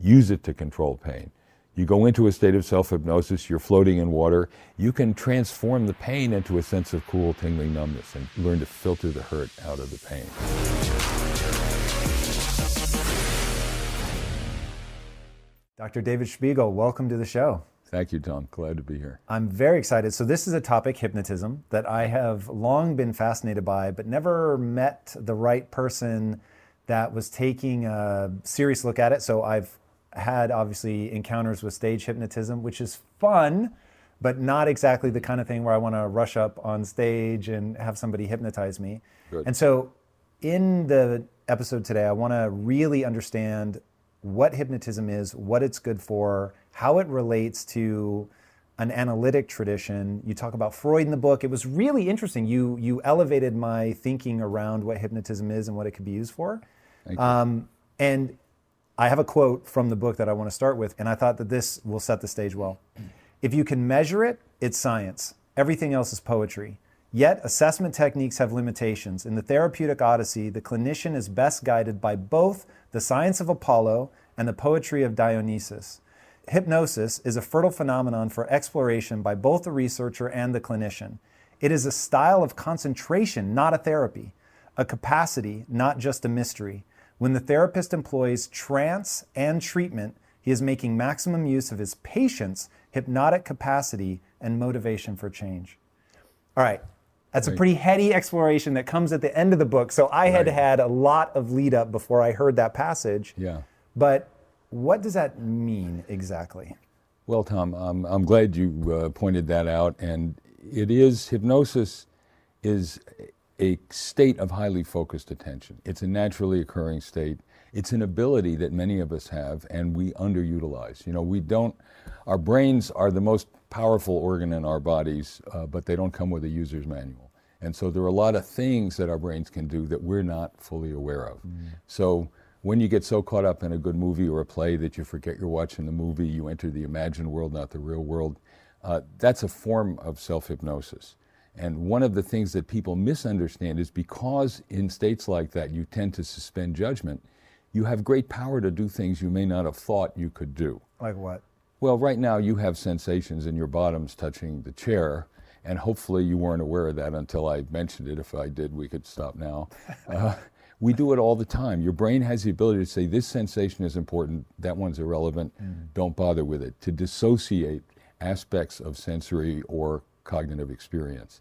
use it to control pain. You go into a state of self hypnosis, you're floating in water, you can transform the pain into a sense of cool, tingling numbness and learn to filter the hurt out of the pain. Dr. David Spiegel, welcome to the show. Thank you, Tom. Glad to be here. I'm very excited. So, this is a topic, hypnotism, that I have long been fascinated by, but never met the right person that was taking a serious look at it. So, I've had obviously encounters with stage hypnotism, which is fun, but not exactly the kind of thing where I want to rush up on stage and have somebody hypnotize me. Good. And so, in the episode today, I want to really understand what hypnotism is, what it's good for, how it relates to an analytic tradition. You talk about Freud in the book. It was really interesting. You you elevated my thinking around what hypnotism is and what it could be used for. Um, and I have a quote from the book that I want to start with, and I thought that this will set the stage well. If you can measure it, it's science. Everything else is poetry. Yet, assessment techniques have limitations. In the therapeutic odyssey, the clinician is best guided by both the science of Apollo and the poetry of Dionysus. Hypnosis is a fertile phenomenon for exploration by both the researcher and the clinician. It is a style of concentration, not a therapy, a capacity, not just a mystery. When the therapist employs trance and treatment, he is making maximum use of his patient's hypnotic capacity and motivation for change. All right. That's a pretty heady exploration that comes at the end of the book. So I had Right. had a lot of lead up before I heard that passage. Yeah. But what does that mean exactly? Well, Tom, I'm, I'm glad you uh, pointed that out. And it is, hypnosis is a state of highly focused attention. It's a naturally occurring state. It's an ability that many of us have and we underutilize. You know, we don't, our brains are the most powerful organ in our bodies, uh, but they don't come with a user's manual. And so there are a lot of things that our brains can do that we're not fully aware of. So when you get so caught up in a good movie or a play that you forget you're watching the movie, you enter the imagined world, not the real world, uh, that's a form of self hypnosis. And one of the things that people misunderstand is because in states like that you tend to suspend judgment, you have great power to do things you may not have thought you could do. Like what? Well, right now you have sensations in your bottoms touching the chair, and hopefully you weren't aware of that until I mentioned it. If I did, we could stop now. Uh, we do it all the time. Your brain has the ability to say, this sensation is important, that one's irrelevant, don't bother with it, to dissociate aspects of sensory or cognitive experience.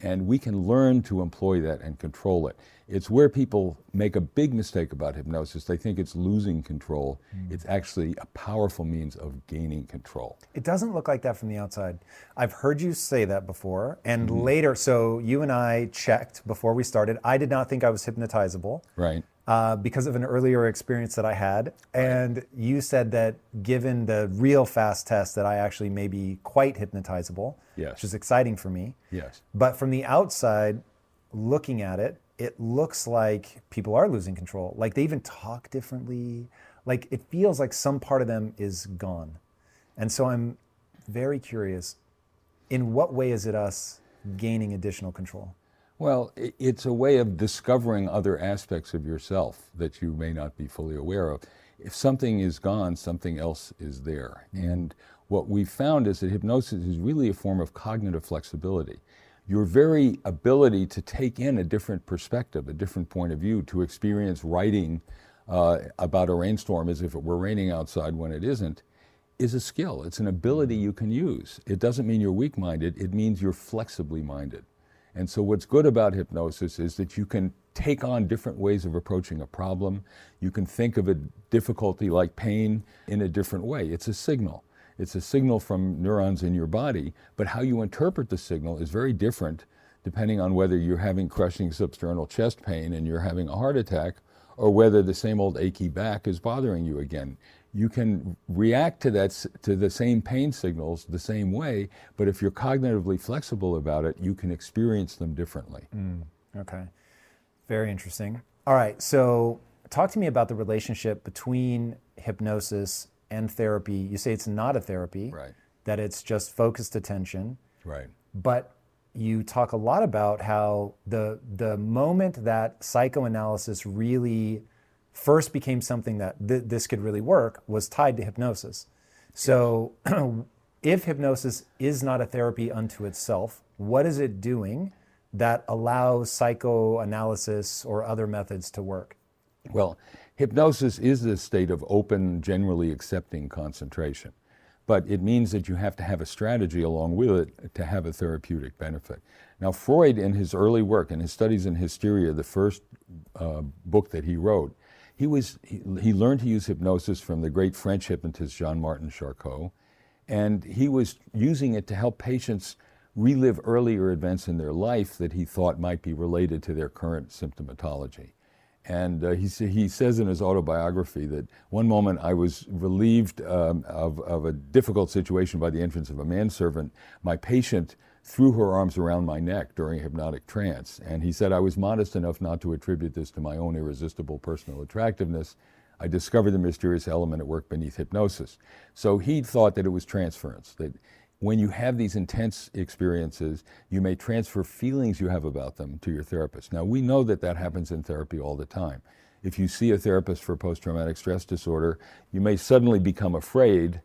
And we can learn to employ that and control it. It's where people make a big mistake about hypnosis. They think it's losing control. Hmm. It's actually a powerful means of gaining control. It doesn't look like that from the outside. I've heard you say that before. And hmm. later, so you and I checked before we started. I did not think I was hypnotizable. Right? Uh, because of an earlier experience that I had. And you said that given the real fast test, that I actually may be quite hypnotizable, Yes. which is exciting for me. Yes. But from the outside, looking at it, it looks like people are losing control. Like they even talk differently. Like it feels like some part of them is gone. And so I'm very curious in what way is it us gaining additional control? Well, it's a way of discovering other aspects of yourself that you may not be fully aware of. If something is gone, something else is there. And what we found is that hypnosis is really a form of cognitive flexibility. Your very ability to take in a different perspective, a different point of view, to experience writing uh, about a rainstorm as if it were raining outside when it isn't, is a skill. It's an ability you can use. It doesn't mean you're weak minded, it means you're flexibly minded. And so, what's good about hypnosis is that you can take on different ways of approaching a problem. You can think of a difficulty like pain in a different way. It's a signal. It's a signal from neurons in your body, but how you interpret the signal is very different depending on whether you're having crushing substernal chest pain and you're having a heart attack, or whether the same old achy back is bothering you again. You can react to that to the same pain signals the same way, but if you're cognitively flexible about it, you can experience them differently. Mm, okay, very interesting. All right, so talk to me about the relationship between hypnosis and therapy. You say it's not a therapy, right? That it's just focused attention, right? But you talk a lot about how the the moment that psychoanalysis really first became something that th- this could really work was tied to hypnosis. So, if hypnosis is not a therapy unto itself, what is it doing that allows psychoanalysis or other methods to work? Well, hypnosis is the state of open, generally accepting concentration but it means that you have to have a strategy along with it to have a therapeutic benefit. Now, Freud, in his early work, in his studies in hysteria, the first uh, book that he wrote, he, was, he, he, learned to use hypnosis from the great French hypnotist Jean Martin Charcot, and he was using it to help patients relive earlier events in their life that he thought might be related to their current symptomatology. And uh, he, he says in his autobiography that one moment I was relieved um, of, of a difficult situation by the entrance of a manservant. My patient threw her arms around my neck during hypnotic trance. And he said, I was modest enough not to attribute this to my own irresistible personal attractiveness. I discovered the mysterious element at work beneath hypnosis. So he thought that it was transference, that when you have these intense experiences, you may transfer feelings you have about them to your therapist. Now, we know that that happens in therapy all the time. If you see a therapist for post traumatic stress disorder, you may suddenly become afraid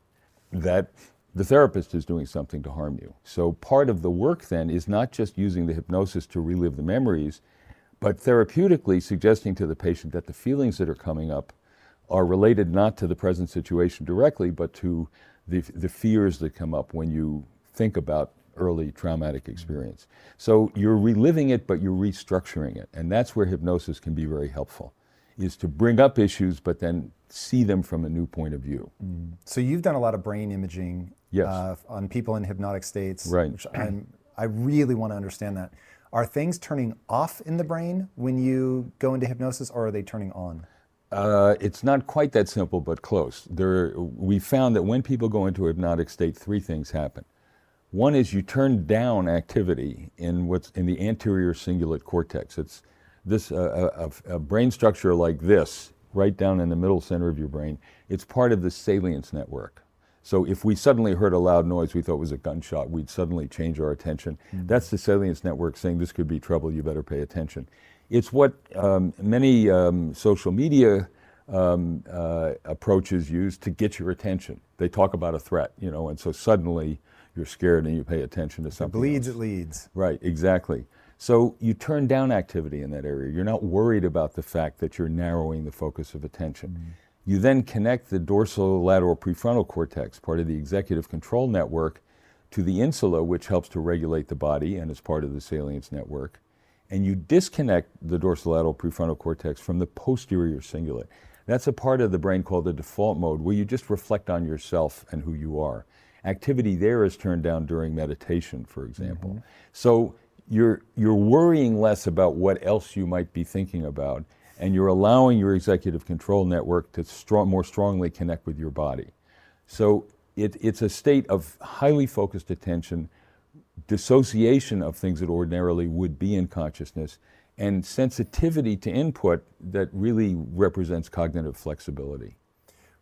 that the therapist is doing something to harm you. So, part of the work then is not just using the hypnosis to relive the memories, but therapeutically suggesting to the patient that the feelings that are coming up are related not to the present situation directly, but to the, the fears that come up when you think about early traumatic experience. So you're reliving it, but you're restructuring it. And that's where hypnosis can be very helpful, is to bring up issues, but then see them from a new point of view. Mm. So you've done a lot of brain imaging yes. uh, on people in hypnotic states. Right. i really want to understand that. Are things turning off in the brain when you go into hypnosis, or are they turning on? Uh, it's not quite that simple, but close. There, we found that when people go into a hypnotic state, three things happen. One is you turn down activity in what's in the anterior cingulate cortex. It's this uh, a, a, brain structure like this, right down in the middle center of your brain. It's part of the salience network. So if we suddenly heard a loud noise we thought was a gunshot, we'd suddenly change our attention. Mm-hmm. That's the salience network saying this could be trouble. You better pay attention. It's what um, many um, social media um, uh, approaches use to get your attention. They talk about a threat, you know, and so suddenly you're scared and you pay attention to something. It bleeds, else. it leads. Right, exactly. So you turn down activity in that area. You're not worried about the fact that you're narrowing the focus of attention. Mm-hmm. You then connect the dorsolateral prefrontal cortex, part of the executive control network, to the insula, which helps to regulate the body and is part of the salience network and you disconnect the dorsolateral prefrontal cortex from the posterior cingulate. That's a part of the brain called the default mode where you just reflect on yourself and who you are. Activity there is turned down during meditation, for example. Mm-hmm. So you're, you're worrying less about what else you might be thinking about, and you're allowing your executive control network to strong, more strongly connect with your body. So it, it's a state of highly focused attention dissociation of things that ordinarily would be in consciousness, and sensitivity to input that really represents cognitive flexibility.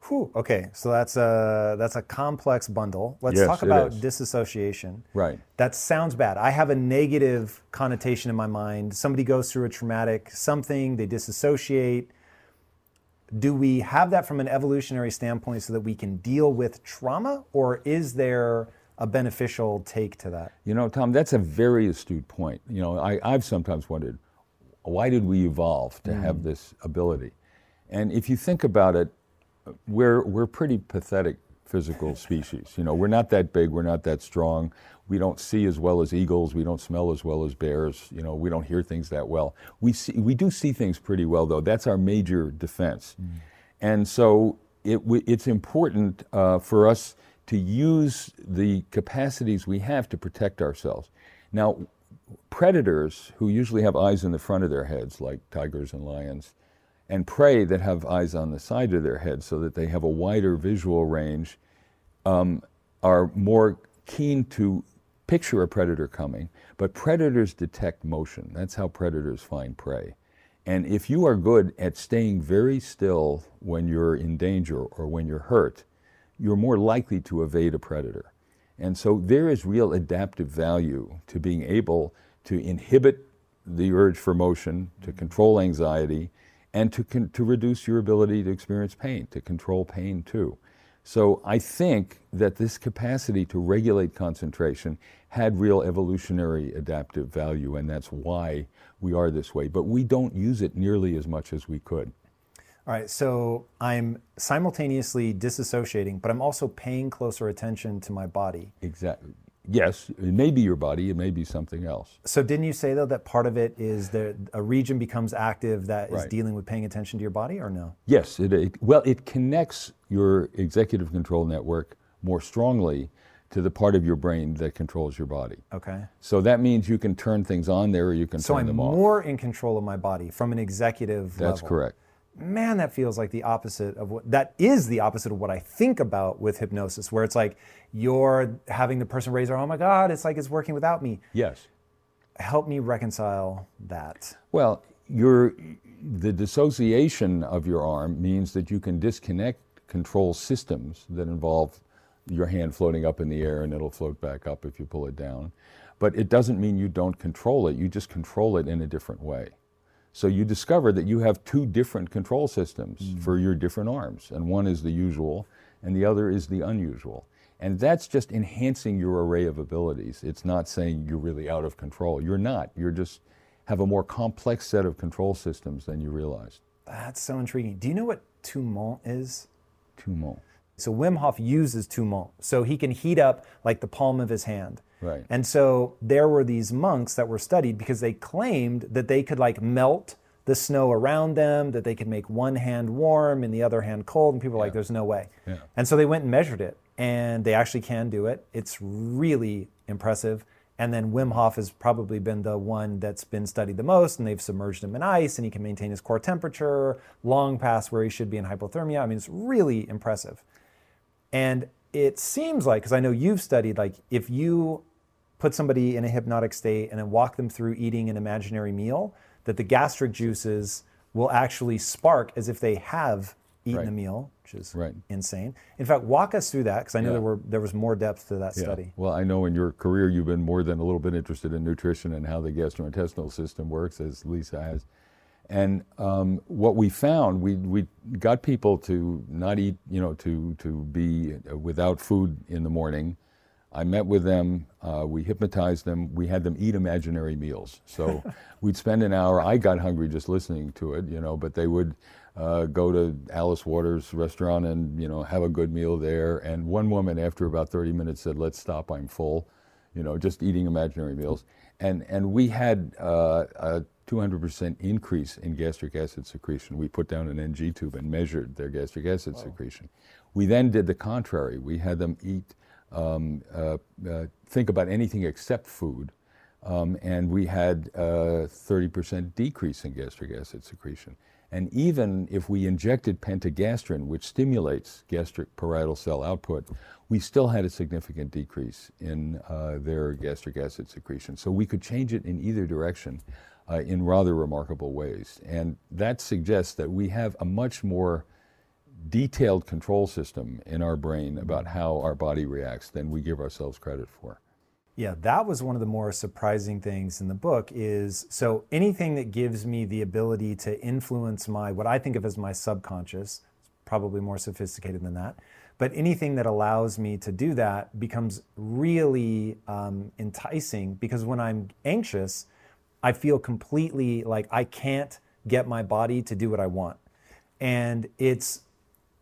Whew, okay, so that's a that's a complex bundle. Let's yes, talk about disassociation. Right. That sounds bad. I have a negative connotation in my mind. Somebody goes through a traumatic something, they disassociate. Do we have that from an evolutionary standpoint so that we can deal with trauma, or is there a beneficial take to that? You know, Tom, that's a very astute point. You know, I, I've sometimes wondered, why did we evolve to mm. have this ability? And if you think about it, we're, we're pretty pathetic physical species. You know, we're not that big, we're not that strong. We don't see as well as eagles, we don't smell as well as bears, you know, we don't hear things that well. We see we do see things pretty well though. That's our major defense. Mm. And so it, it's important uh, for us to use the capacities we have to protect ourselves. Now, predators who usually have eyes in the front of their heads, like tigers and lions, And prey that have eyes on the side of their head so that they have a wider visual range um, are more keen to picture a predator coming, but predators detect motion. That's how predators find prey. And if you are good at staying very still when you're in danger or when you're hurt, you're more likely to evade a predator. And so there is real adaptive value to being able to inhibit the urge for motion, to control anxiety, and to, con- to reduce your ability to experience pain, to control pain too. So I think that this capacity to regulate concentration had real evolutionary adaptive value, and that's why we are this way. But we don't use it nearly as much as we could. All right, so I'm simultaneously disassociating, but I'm also paying closer attention to my body. Exactly. Yes, it may be your body, it may be something else. So didn't you say though that part of it is that a region becomes active that is Right. dealing with paying attention to your body or no? Yes, it, it well, it connects your executive control network more strongly to the part of your brain that controls your body. Okay. So that means you can turn things on there or you can So turn I'm them off. more in control of my body from an executive That's level. correct. Man, that feels like the opposite of what that is the opposite of what I think about with hypnosis, where it's like you're having the person raise their, arm. oh my God, it's like it's working without me. Yes. Help me reconcile that. Well, your the dissociation of your arm means that you can disconnect control systems that involve your hand floating up in the air and it'll float back up if you pull it down. But it doesn't mean you don't control it, you just control it in a different way. So you discover that you have two different control systems hmm. for your different arms, and one is the usual and the other is the unusual. And that's just enhancing your array of abilities. It's not saying you're really out of control. You're not. You're just have a more complex set of control systems than you realized. That's so intriguing. Do you know what tummo is? Tumult. So Wim Hof uses tummo. So he can heat up like the palm of his hand. Right. And so there were these monks that were studied because they claimed that they could like melt the snow around them, that they could make one hand warm and the other hand cold. And people were like, there's no way. Yeah. And so they went and measured it. And they actually can do it. It's really impressive. And then Wim Hof has probably been the one that's been studied the most, and they've submerged him in ice, and he can maintain his core temperature long past where he should be in hypothermia. I mean, it's really impressive. And it seems like, because I know you've studied, like if you put somebody in a hypnotic state and then walk them through eating an imaginary meal, that the gastric juices will actually spark as if they have eaten Right. a meal, which is Right. insane. In fact, walk us through that because I know Yeah. there were there was more depth to that Yeah. study. Well, I know in your career you've been more than a little bit interested in nutrition and how the gastrointestinal system works, as Lisa has. And um, what we found, we, we got people to not eat, you know, to, to be without food in the morning. I met with them, uh, we hypnotized them, we had them eat imaginary meals. So we'd spend an hour, I got hungry just listening to it, you know, but they would uh, go to Alice Waters restaurant and, you know, have a good meal there. And one woman, after about 30 minutes, said, let's stop, I'm full, you know, just eating imaginary meals. And, and we had uh, a 200% increase in gastric acid secretion. We put down an NG tube and measured their gastric acid secretion. We then did the contrary. We had them eat, um, uh, uh, think about anything except food, um, and we had a 30% decrease in gastric acid secretion. And even if we injected pentagastrin, which stimulates gastric parietal cell output, we still had a significant decrease in uh, their gastric acid secretion. So we could change it in either direction uh, in rather remarkable ways. And that suggests that we have a much more detailed control system in our brain about how our body reacts than we give ourselves credit for. Yeah, that was one of the more surprising things in the book is so anything that gives me the ability to influence my what I think of as my subconscious, probably more sophisticated than that, but anything that allows me to do that becomes really um, enticing because when I'm anxious, I feel completely like I can't get my body to do what I want. And it's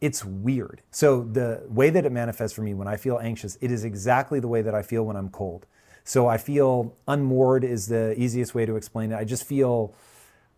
it's weird. So the way that it manifests for me when I feel anxious, it is exactly the way that I feel when I'm cold. So I feel unmoored is the easiest way to explain it. I just feel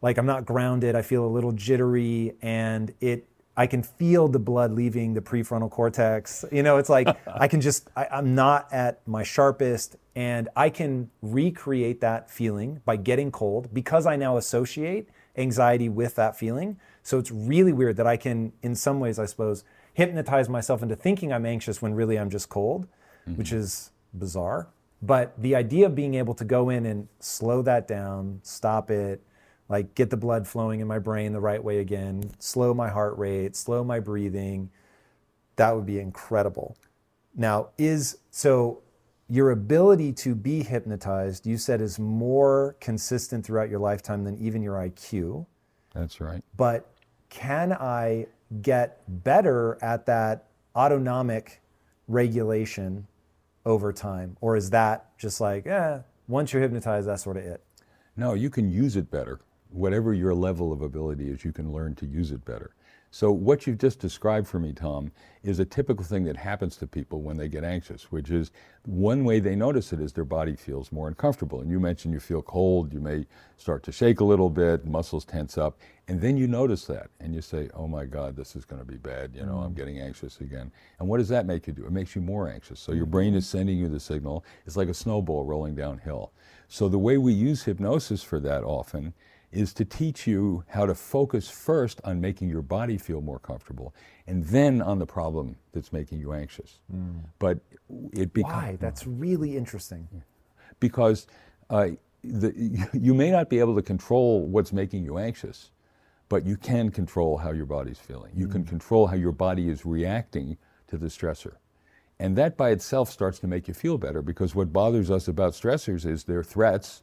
like I'm not grounded. I feel a little jittery and it I can feel the blood leaving the prefrontal cortex. You know, it's like I can just I, I'm not at my sharpest and I can recreate that feeling by getting cold because I now associate anxiety with that feeling. So it's really weird that I can, in some ways, I suppose, hypnotize myself into thinking I'm anxious when really I'm just cold, mm-hmm. which is bizarre. But the idea of being able to go in and slow that down, stop it, like get the blood flowing in my brain the right way again, slow my heart rate, slow my breathing, that would be incredible. Now, is so your ability to be hypnotized, you said, is more consistent throughout your lifetime than even your IQ. That's right. But can I get better at that autonomic regulation over time? Or is that just like, eh, once you're hypnotized, that's sort of it? No, you can use it better. Whatever your level of ability is, you can learn to use it better. So, what you've just described for me, Tom, is a typical thing that happens to people when they get anxious, which is one way they notice it is their body feels more uncomfortable. And you mentioned you feel cold, you may start to shake a little bit, muscles tense up, and then you notice that and you say, oh my God, this is going to be bad. You know, I'm mm. getting anxious again. And what does that make you do? It makes you more anxious. So, your brain is sending you the signal. It's like a snowball rolling downhill. So, the way we use hypnosis for that often is to teach you how to focus first on making your body feel more comfortable and then on the problem that's making you anxious. Mm. But it becomes. Why? That's really interesting. Because uh, the, you may not be able to control what's making you anxious, but you can control how your body's feeling. You mm. can control how your body is reacting to the stressor. And that by itself starts to make you feel better because what bothers us about stressors is they're threats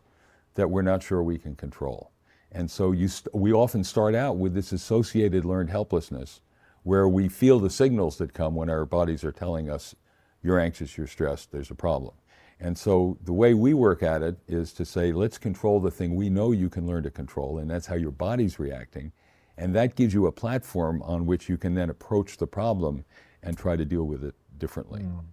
that we're not sure we can control. And so st- we often start out with this associated learned helplessness where we feel the signals that come when our bodies are telling us, you're anxious, you're stressed, there's a problem. And so the way we work at it is to say, let's control the thing we know you can learn to control, and that's how your body's reacting. And that gives you a platform on which you can then approach the problem and try to deal with it differently. Mm.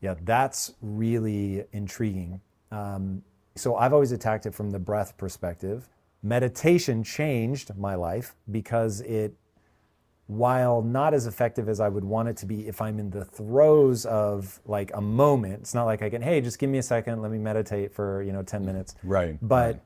Yeah, that's really intriguing. Um, so I've always attacked it from the breath perspective meditation changed my life because it while not as effective as I would want it to be if I'm in the throes of like a moment, it's not like I can, hey, just give me a second, let me meditate for, you know, 10 minutes. Right. But right.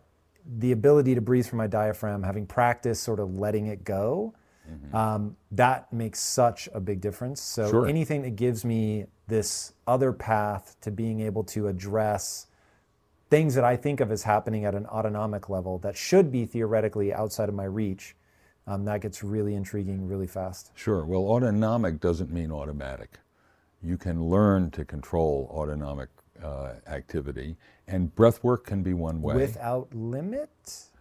the ability to breathe from my diaphragm, having practice sort of letting it go, mm-hmm. um, that makes such a big difference. So sure. anything that gives me this other path to being able to address things that I think of as happening at an autonomic level that should be theoretically outside of my reach, um, that gets really intriguing really fast. Sure. Well, autonomic doesn't mean automatic. You can learn to control autonomic uh, activity, and breath work can be one way. Without limit?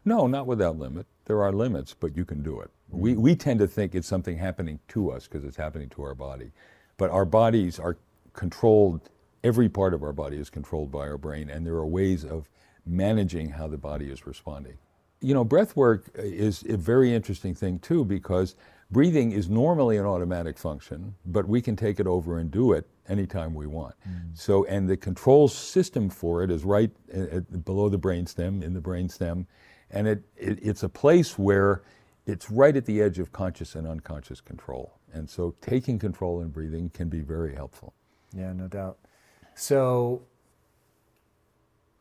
No, not without limit. There are limits, but you can do it. Mm-hmm. We, we tend to think it's something happening to us because it's happening to our body. But our bodies are controlled every part of our body is controlled by our brain, and there are ways of managing how the body is responding. You know, breath work is a very interesting thing too because breathing is normally an automatic function, but we can take it over and do it anytime we want. Mm. So, and the control system for it is right at, at, below the brainstem, in the brainstem, and it, it, it's a place where it's right at the edge of conscious and unconscious control. And so, taking control in breathing can be very helpful. Yeah, no doubt. So,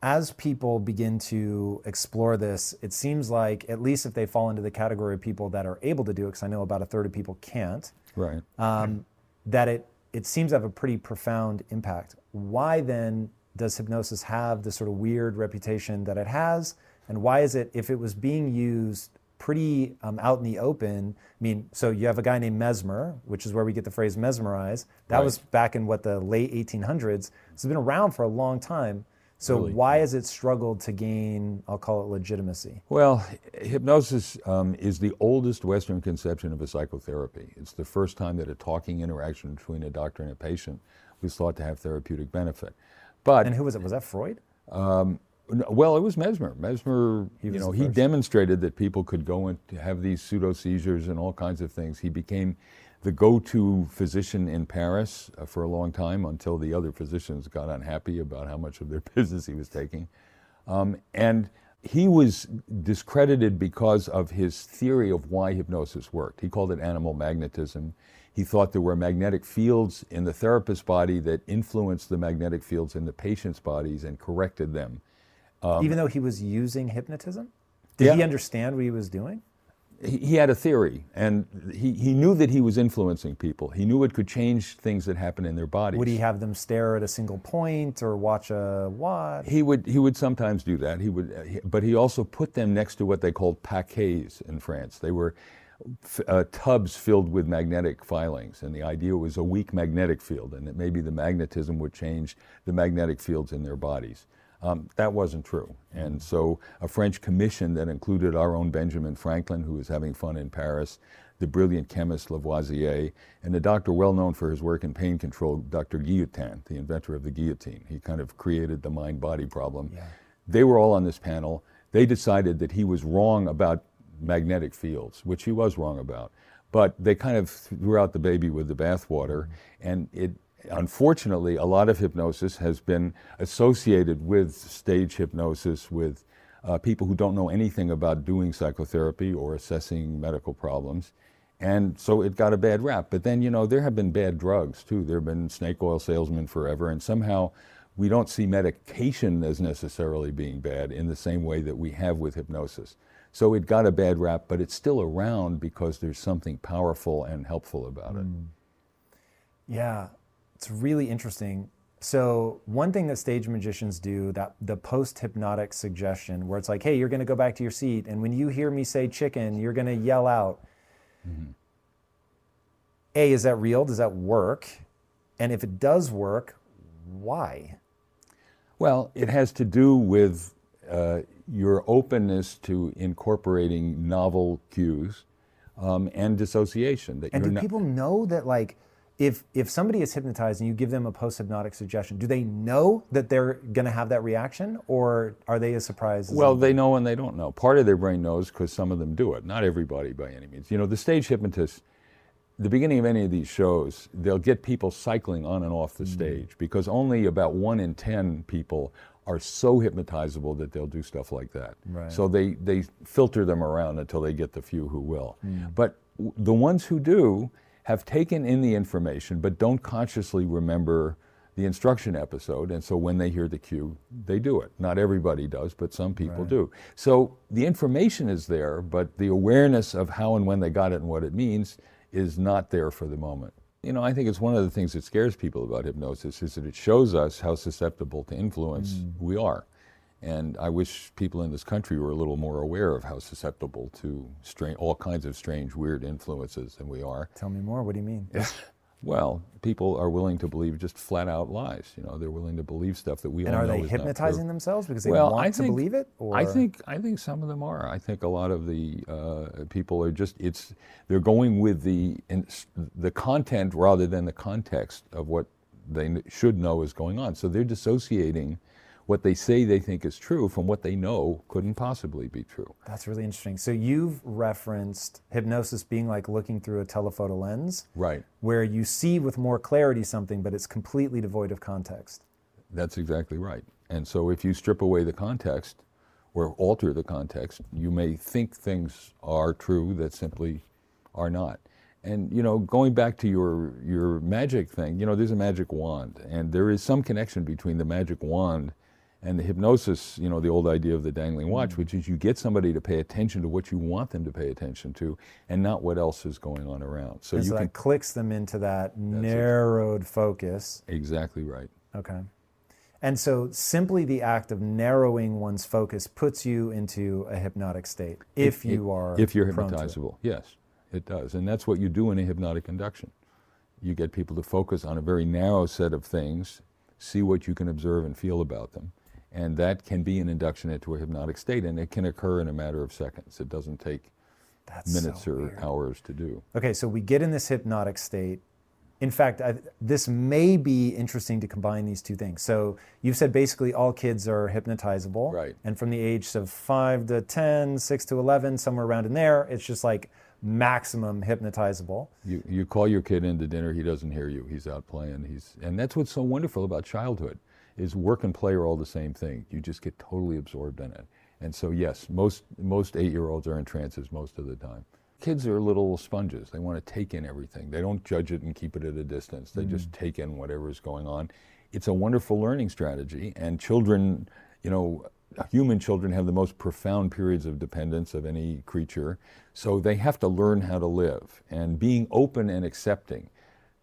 as people begin to explore this, it seems like, at least if they fall into the category of people that are able to do it, because I know about a third of people can't, right? Um, that it it seems to have a pretty profound impact. Why then does hypnosis have the sort of weird reputation that it has? And why is it, if it was being used pretty um, out in the open. I mean, so you have a guy named Mesmer, which is where we get the phrase mesmerize. That right. was back in what the late 1800s. It's been around for a long time. So really? why has it struggled to gain, I'll call it legitimacy? Well, hypnosis um, is the oldest Western conception of a psychotherapy. It's the first time that a talking interaction between a doctor and a patient was thought to have therapeutic benefit. But and who was it? Was that Freud? Um, well, it was Mesmer. Mesmer, you know, he demonstrated that people could go and have these pseudo seizures and all kinds of things. He became the go-to physician in Paris uh, for a long time until the other physicians got unhappy about how much of their business he was taking. Um, and he was discredited because of his theory of why hypnosis worked. He called it animal magnetism. He thought there were magnetic fields in the therapist's body that influenced the magnetic fields in the patient's bodies and corrected them. Um, Even though he was using hypnotism? Did yeah. he understand what he was doing? he, he had a theory, and he, he knew that he was influencing people. He knew it could change things that happen in their bodies. Would he have them stare at a single point or watch a watch? He would he would sometimes do that. He would, he- but he also put them next to what they called baquets in France. They were f- uh, tubs filled with magnetic filings, and the idea was a weak magnetic field, and that maybe the magnetism would change the magnetic fields in their bodies. Um, that wasn't true, and so a French commission that included our own Benjamin Franklin, who was having fun in Paris, the brilliant chemist Lavoisier, and the doctor well known for his work in pain control, Dr. Guillotin, the inventor of the guillotine. He kind of created the mind body problem. They were all on this panel. They decided that he was wrong about magnetic fields, which he was wrong about. But they kind of threw out the baby with the bathwater, and it unfortunately a lot of hypnosis has been associated with stage hypnosis with uh, people who don't know anything about doing psychotherapy or assessing medical problems. And so it got a bad rap. But then, you know, there have been bad drugs too. There have been snake oil salesmen forever. And somehow we don't see medication as necessarily being bad in the same way that we have with hypnosis. So it got a bad rap, but it's still around because there's something powerful and helpful about it. Yeah, it's really interesting. So one thing that stage magicians do, that the post hypnotic suggestion, where it's like, "Hey, you're going to go back to your seat, and when you hear me say chicken, you're going to yell out." A, is that real? Does that work? And if it does work, why? Well, it has to do with uh, your openness to incorporating novel cues um, and dissociation. That And do not- people know that, like, if if somebody is hypnotized and you give them a post hypnotic suggestion, do they know that they're going to have that reaction, or are they as surprised? As Well, they know and they don't know. Part of their brain knows because some of them do it. Not everybody by any means. You know, the stage hypnotists, the beginning of any of these shows, they'll get people cycling on and off the mm-hmm. stage because only about one in ten people are so hypnotizable that they'll do stuff like that. Right. So they, they filter them around until they get the few who will. Mm. But w- the ones who do have taken in the information but don't consciously remember the instruction episode. And so when they hear the cue they do it. Not everybody does but some people do. So the information is there but the awareness of how and when they got it and what it means is not there for the moment. You know i think it's one of the things that scares people about hypnosis is that it shows us how susceptible to influence mm. we are and I wish people in this country were a little more aware of how susceptible to all kinds of strange, weird influences than we are. Tell me more. What do you mean? Well, people are willing to believe just flat out lies. You know, they're willing to believe stuff that we And all are know they is not true. hypnotizing themselves because they well, want I to believe it? Or I think I think some of them are. I think a lot of the uh, people are just it's they're going with the in, the content rather than the context of what they should know is going on. So they're dissociating what they say they think is true from what they know couldn't possibly be true. that's really interesting. So you've referenced hypnosis being like looking through a telephoto lens, Right. where you see with more clarity something, but it's completely devoid of context. That's exactly right. And so if you strip away the context or alter the context, you may think things are true that simply are not. And you know, going back to your your magic thing, you know, there's a magic wand and there is some connection between the magic wand and the hypnosis, you know, the old idea of the dangling hmm. watch, which is you get somebody to pay attention to what you want them to pay attention to and not what else is going on around. So And you so can that clicks them into that narrowed focus. exactly right. Okay. And so simply the act of narrowing one's focus puts you into a hypnotic state if you are if you're hypnotizable yes it does and that's what you do in a hypnotic induction you get people to focus on a very narrow set of things see what you can observe and feel about them and that can be an induction into a hypnotic state and it can occur in a matter of seconds it doesn't take That's minutes so or weird. hours to do Okay, so we get in this hypnotic state. In fact, I, this may be interesting to combine these two things. So you've said basically all kids are hypnotizable. Right. And from the age of 5 to 10, 6 to 11, somewhere around in there, it's just like maximum hypnotizable. you, you call your kid into dinner he doesn't hear you he's out playing he's and that's what's so wonderful about childhood is work and play are all the same thing. You just get totally absorbed in it. And so yes most most eight year olds are in trances most of the time. Kids are little sponges. They want to take in everything. They don't judge it and keep it at a distance. They just mm-hmm. take in whatever is going on. It's a wonderful learning strategy and children you know human children have the most profound periods of dependence of any creature. So they have to learn how to live. And being open and accepting,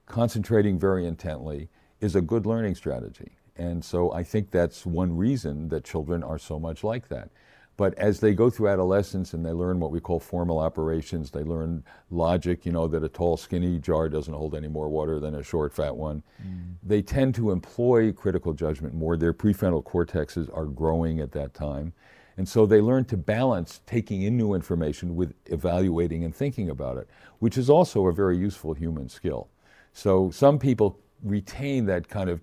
concentrating very intently, is a good learning strategy. And so I think that's one reason that children are so much like that. But as they go through adolescence and they learn what we call formal operations, they learn logic, you know, that a tall, skinny jar doesn't hold any more water than a short, fat one. Mm. They tend to employ critical judgment more. Their prefrontal cortexes are growing at that time. And so they learn to balance taking in new information with evaluating and thinking about it, which is also a very useful human skill. So some people retain that kind of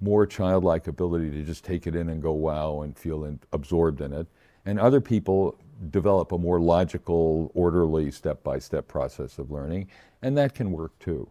more childlike ability to just take it in and go wow and feel in, absorbed in it and other people develop a more logical, orderly, step by step process of learning, and that can work too.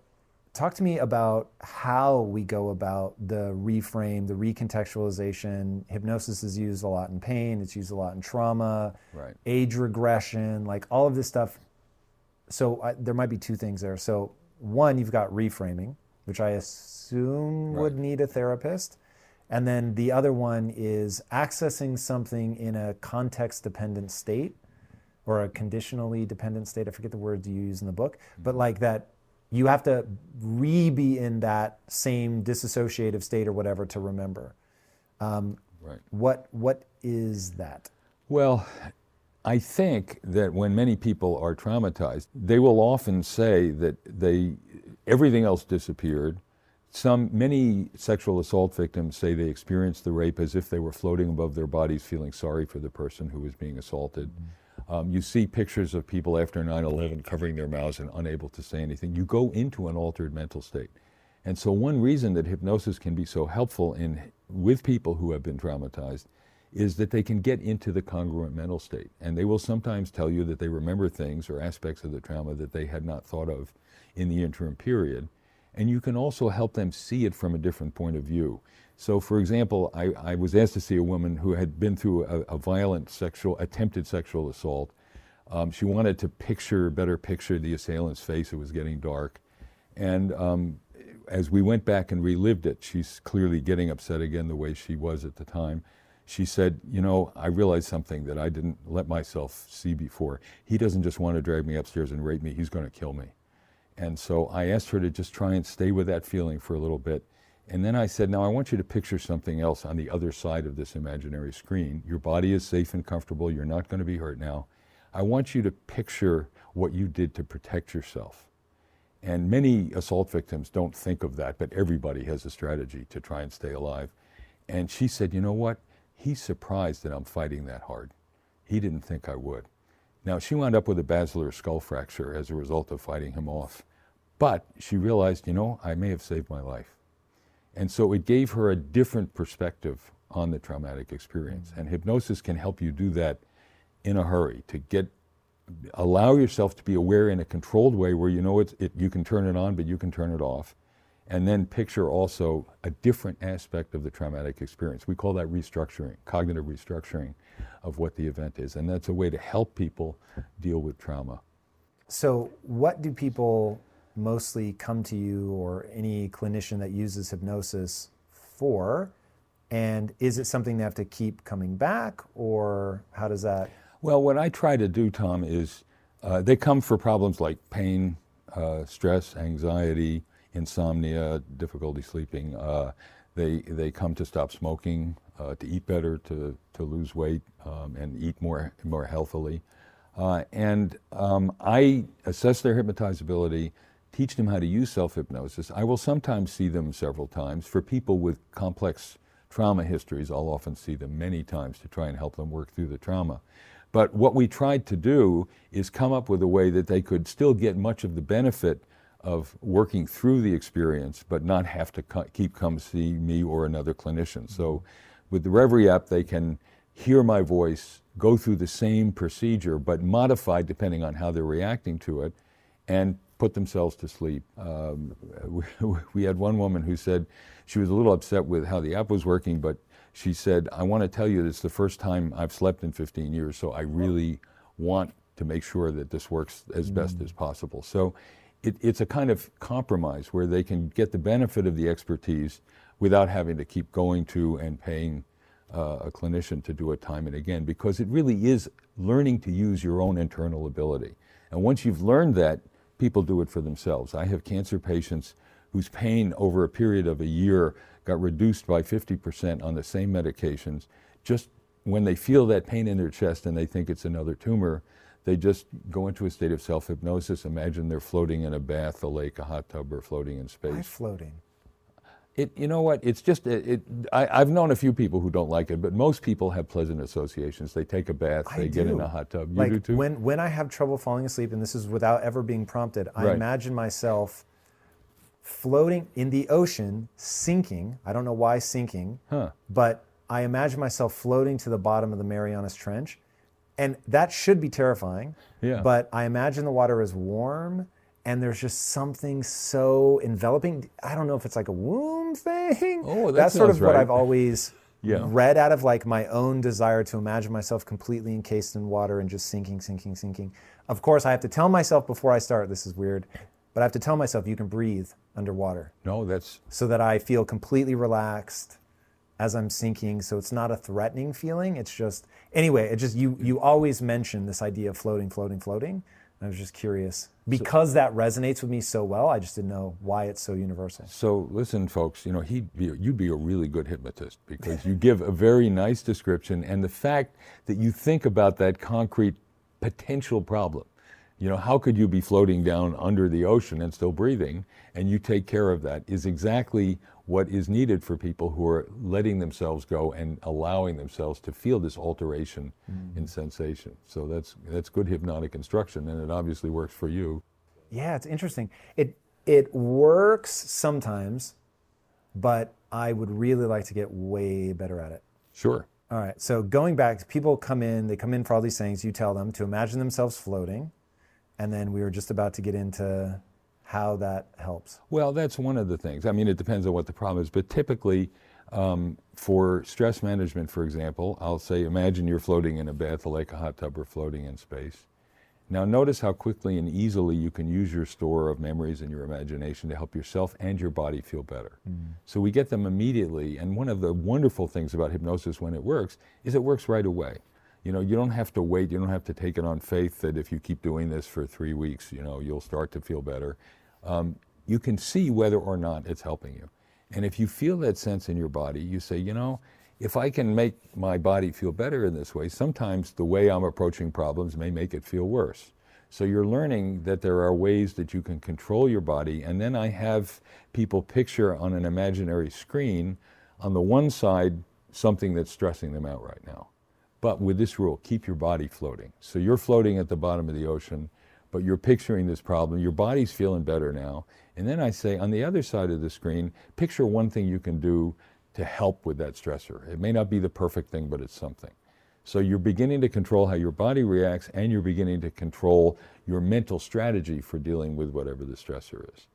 talk to me about how we go about the reframe, the recontextualization. Hypnosis is used a lot in pain, it's used a lot in trauma, right. age regression, like all of this stuff. So I, there might be two things there. So, one, you've got reframing, which I assume right. would need a therapist. And then the other one is accessing something in a context dependent state or a conditionally dependent state. I forget the words you use in the book, but mm-hmm. like that you have to re be in that same disassociative state or whatever to remember. Um, right. What what is that? Well, I think that when many people are traumatized, they will often say that they everything else disappeared. Some many sexual assault victims say they experienced the rape as if they were floating above their bodies, feeling sorry for the person who was being assaulted. Mm-hmm um, you see pictures of people after 9 11 covering their mouths and unable to say anything. You go into an altered mental state. And so, one reason that hypnosis can be so helpful in, with people who have been traumatized is that they can get into the congruent mental state. And they will sometimes tell you that they remember things or aspects of the trauma that they had not thought of in the interim period. And you can also help them see it from a different point of view. So, for example, I, I, was asked to see a woman who had been through a, a violent sexual, attempted sexual assault. Um, she wanted to picture, better picture the assailant's face. It was getting dark. And um, as we went back and relived it, she's clearly getting upset again the way she was at the time. She said, You know, I realized something that I didn't let myself see before. He doesn't just want to drag me upstairs and rape me, he's going to kill me. And so I asked her to just try and stay with that feeling for a little bit. And then I said, now I want you to picture something else on the other side of this imaginary screen. Your body is safe and comfortable. You're not going to be hurt now. I want you to picture what you did to protect yourself. And many assault victims don't think of that, but everybody has a strategy to try and stay alive. And she said, you know what? He's surprised that I'm fighting that hard. He didn't think I would. Now, she wound up with a basilar skull fracture as a result of fighting him off. But she realized, you know, I may have saved my life. And so it gave her a different perspective on the traumatic experience. Mm-hmm. And hypnosis can help you do that in a hurry to get allow yourself to be aware in a controlled way where you know it's, it, you can turn it on, but you can turn it off. and then picture also a different aspect of the traumatic experience. We call that restructuring, cognitive restructuring of what the event is. And that's a way to help people deal with trauma. So, what do people mostly come to you or any clinician that uses hypnosis for? And is it something they have to keep coming back, or how does that? Well, what I try to do, Tom, is uh, they come for problems like pain, uh, stress, anxiety, insomnia, difficulty sleeping. Uh, they, they come to stop smoking, uh, to eat better, to, to lose weight, um, and eat more, more healthily. Uh, and um, I assess their hypnotizability, teach them how to use self hypnosis. I will sometimes see them several times. For people with complex trauma histories, I'll often see them many times to try and help them work through the trauma. But what we tried to do is come up with a way that they could still get much of the benefit of working through the experience, but not have to co- keep come see me or another clinician. So with the Reveri app, they can hear my voice, go through the same procedure, but modified depending on how they're reacting to it, and put themselves to sleep. Um, we, we, had one woman who said she was a little upset with how the app was working, but she said, I want to tell you it's the first time I've slept in 15 years, so I really want to make sure that this works as mm best as possible. So it, it's a kind of compromise where they can get the benefit of the expertise without having to keep going to and paying uh, a clinician to do it time and again because it really is learning to use your own internal ability. And once you've learned that, people do it for themselves. I have cancer patients whose pain over a period of a year got reduced by 50% on the same medications just when they feel that pain in their chest and they think it's another tumor they just go into a state of self hypnosis. Imagine they're floating in a bath, a lake, a hot tub, or floating in space. Why floating? It, you know what? It's just it. it I, have known a few people who don't like it, but most people have pleasant associations. They take a bath, I they do. get in a hot tub. You like do too. When when I have trouble falling asleep, and this is without ever being prompted, I right. imagine myself floating in the ocean, sinking. I don't know why sinking, huh. but I imagine myself floating to the bottom of the Marianas Trench, and that should be terrifying. Yeah. But I imagine the water is warm and there's just something so enveloping. I don't know if it's like a womb thing. Oh, that That's sort of right. what I've always yeah. read out of like my own desire to imagine myself completely encased in water and just sinking, sinking, sinking. Of course, I have to tell myself before I start, this is weird, but I have to tell myself you can breathe underwater. No, that's. So that I feel completely relaxed as I'm sinking. So it's not a threatening feeling. It's just anyway. It just you you always mention this idea of floating, floating, floating. I was just curious because so, that resonates with me so well. I just didn't know why it's so universal. So listen, folks. You know, he'd be, you'd be a really good hypnotist because you give a very nice description, and the fact that you think about that concrete potential problem. You know, how could you be floating down under the ocean and still breathing? And you take care of that is exactly what is needed for people who are letting themselves go and allowing themselves to feel this alteration mm. in sensation. So that's that's good hypnotic instruction, and it obviously works for you. Yeah, it's interesting. It it works sometimes, but I would really like to get way better at it. Sure. All right. So going back, people come in. They come in for all these things. You tell them to imagine themselves floating, and then we were just about to get into how that helps? Well, that's one of the things. I mean, it depends on what the problem is, but typically, um, for stress management, for example, I'll say, imagine you're floating in a bath, a lake, a hot tub, or floating in space. Now, notice how quickly and easily you can use your store of memories and your imagination to help yourself and your body feel better. Mm. So we get them immediately. And one of the wonderful things about hypnosis when it works is it works right away. You know, you don't have to wait. You don't have to take it on faith that if you keep doing this for three weeks, you know, you'll start to feel better um, you can see whether or not it's helping you. And if you feel that sense in your body, you say, you know, if I can make my body feel better in this way, sometimes the way I'm approaching problems may make it feel worse. So you're learning that there are ways that you can control your body. And then I have people picture on an imaginary screen on the one side something that's stressing them out right now. But with this rule, keep your body floating. So you're floating at the bottom of the ocean but you're picturing this problem. Your body's feeling better now. And then I say, on the other side of the screen, picture one thing you can do to help with that stressor. It may not be the perfect thing, but it's something. So you're beginning to control how your body reacts, and you're beginning to control your mental strategy for dealing with whatever the stressor is.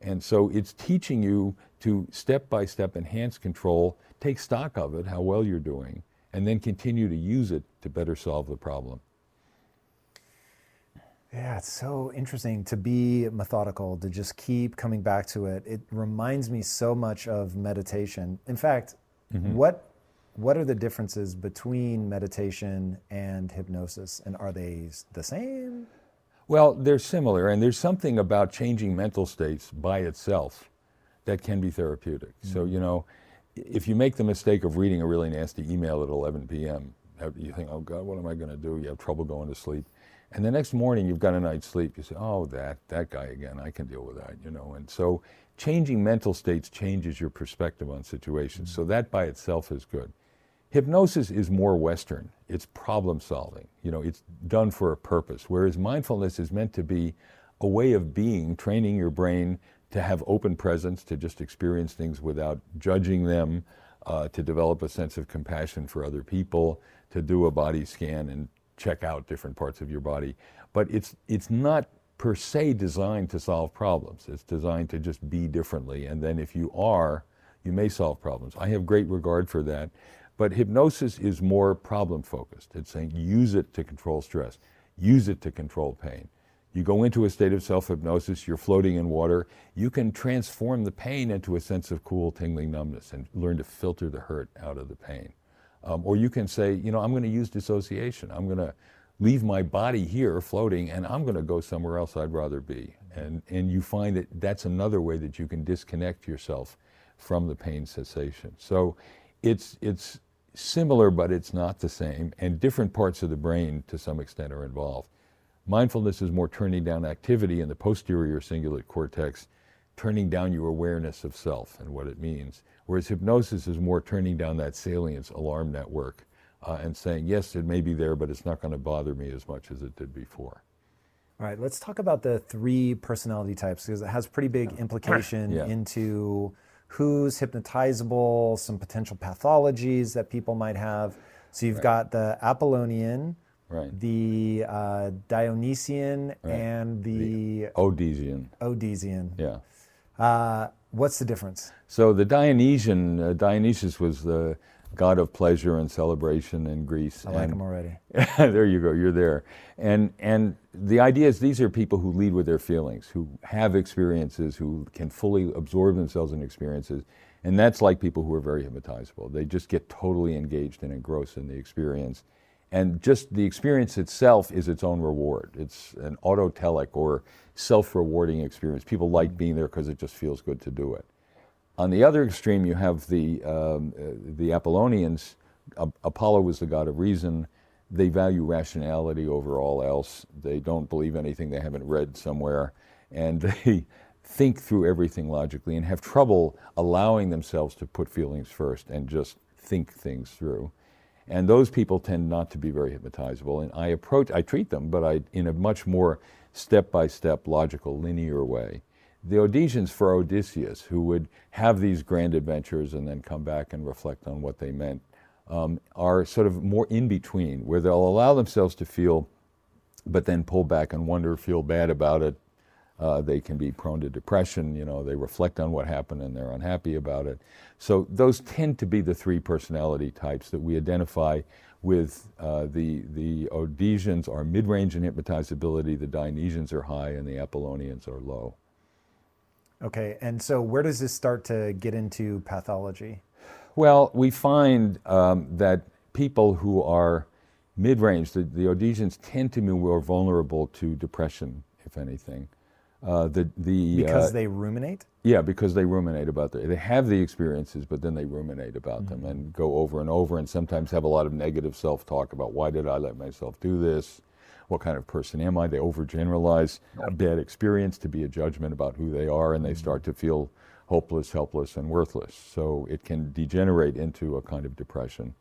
And so it's teaching you to step by step enhance control, take stock of it, how well you're doing, and then continue to use it to better solve the problem. Yeah, it's so interesting to be methodical, to just keep coming back to it. It reminds me so much of meditation. In fact, mm-hmm. what what are the differences between meditation and hypnosis and are they the same? Well, they're similar and there's something about changing mental states by itself that can be therapeutic. Mm-hmm. So, you know, if you make the mistake of reading a really nasty email at 11 p.m., you think, "Oh god, what am I going to do?" You have trouble going to sleep and the next morning you've got a night's sleep. You say, oh, that, that guy again, I can deal with that, you know. And so changing mental states changes your perspective on situations. Mm-hmm. So that by itself is good. Hypnosis is more Western. It's problem solving. You know, it's done for a purpose. Whereas mindfulness is meant to be a way of being, training your brain to have open presence, to just experience things without judging them, uh, to develop a sense of compassion for other people, to do a body scan and check out different parts of your body. But it's, it's not per se designed to solve problems. It's designed to just be differently. And then if you are, you may solve problems. I have great regard for that. But hypnosis is more problem focused. It's saying use it to control stress, use it to control pain. You go into a state of self hypnosis, you're floating in water, you can transform the pain into a sense of cool, tingling numbness and learn to filter the hurt out of the pain. Um, or you can say, you know, I'm going to use dissociation. I'm going to leave my body here floating and I'm going to go somewhere else I'd rather be. And, and you find that that's another way that you can disconnect yourself from the pain cessation. So it's, it's similar, but it's not the same. And different parts of the brain, to some extent, are involved. Mindfulness is more turning down activity in the posterior cingulate cortex, turning down your awareness of self and what it means. Whereas hypnosis is more turning down that salience alarm network uh, and saying, yes, it may be there, but it's not going to bother me as much as it did before. All right, let's talk about the three personality types because it has pretty big implication yeah. into who's hypnotizable, some potential pathologies that people might have. So you've right. got the Apollonian, right. the uh, Dionysian, right. and the, the Odyssean. Odyssean. Yeah. Uh, What's the difference? So the Dionysian, uh, Dionysus was the god of pleasure and celebration in Greece. I like and, him already. there you go, you're there. And, and the idea is these are people who lead with their feelings, who have experiences, who can fully absorb themselves in experiences. And that's like people who are very hypnotizable. They just get totally engaged and engrossed in the experience. And just the experience itself is its own reward. It's an autotelic or self rewarding experience. People like being there because it just feels good to do it. On the other extreme, you have the, um, uh, the Apollonians. Apollo was the god of reason. They value rationality over all else. They don't believe anything they haven't read somewhere. And they think through everything logically and have trouble allowing themselves to put feelings first and just think things through. And those people tend not to be very hypnotizable. And I approach, I treat them, but I, in a much more step by step, logical, linear way. The Odysseans for Odysseus, who would have these grand adventures and then come back and reflect on what they meant, um, are sort of more in between, where they'll allow themselves to feel, but then pull back and wonder, feel bad about it, uh, they can be prone to depression. You know, they reflect on what happened and they're unhappy about it. So those tend to be the three personality types that we identify with uh, the the Odysseans are mid-range in hypnotizability, the Dionysians are high, and the Apollonians are low. Okay, and so where does this start to get into pathology? Well, we find um, that people who are mid-range, the, the Odysseans tend to be more vulnerable to depression, if anything. Uh, the the because uh, they ruminate. Yeah, because they ruminate about the, they have the experiences, but then they ruminate about mm-hmm. them and go over and over, and sometimes have a lot of negative self-talk about why did I let myself do this? What kind of person am I? They overgeneralize a bad experience to be a judgment about who they are, and they mm-hmm. start to feel hopeless, helpless, and worthless. So it can degenerate into a kind of depression.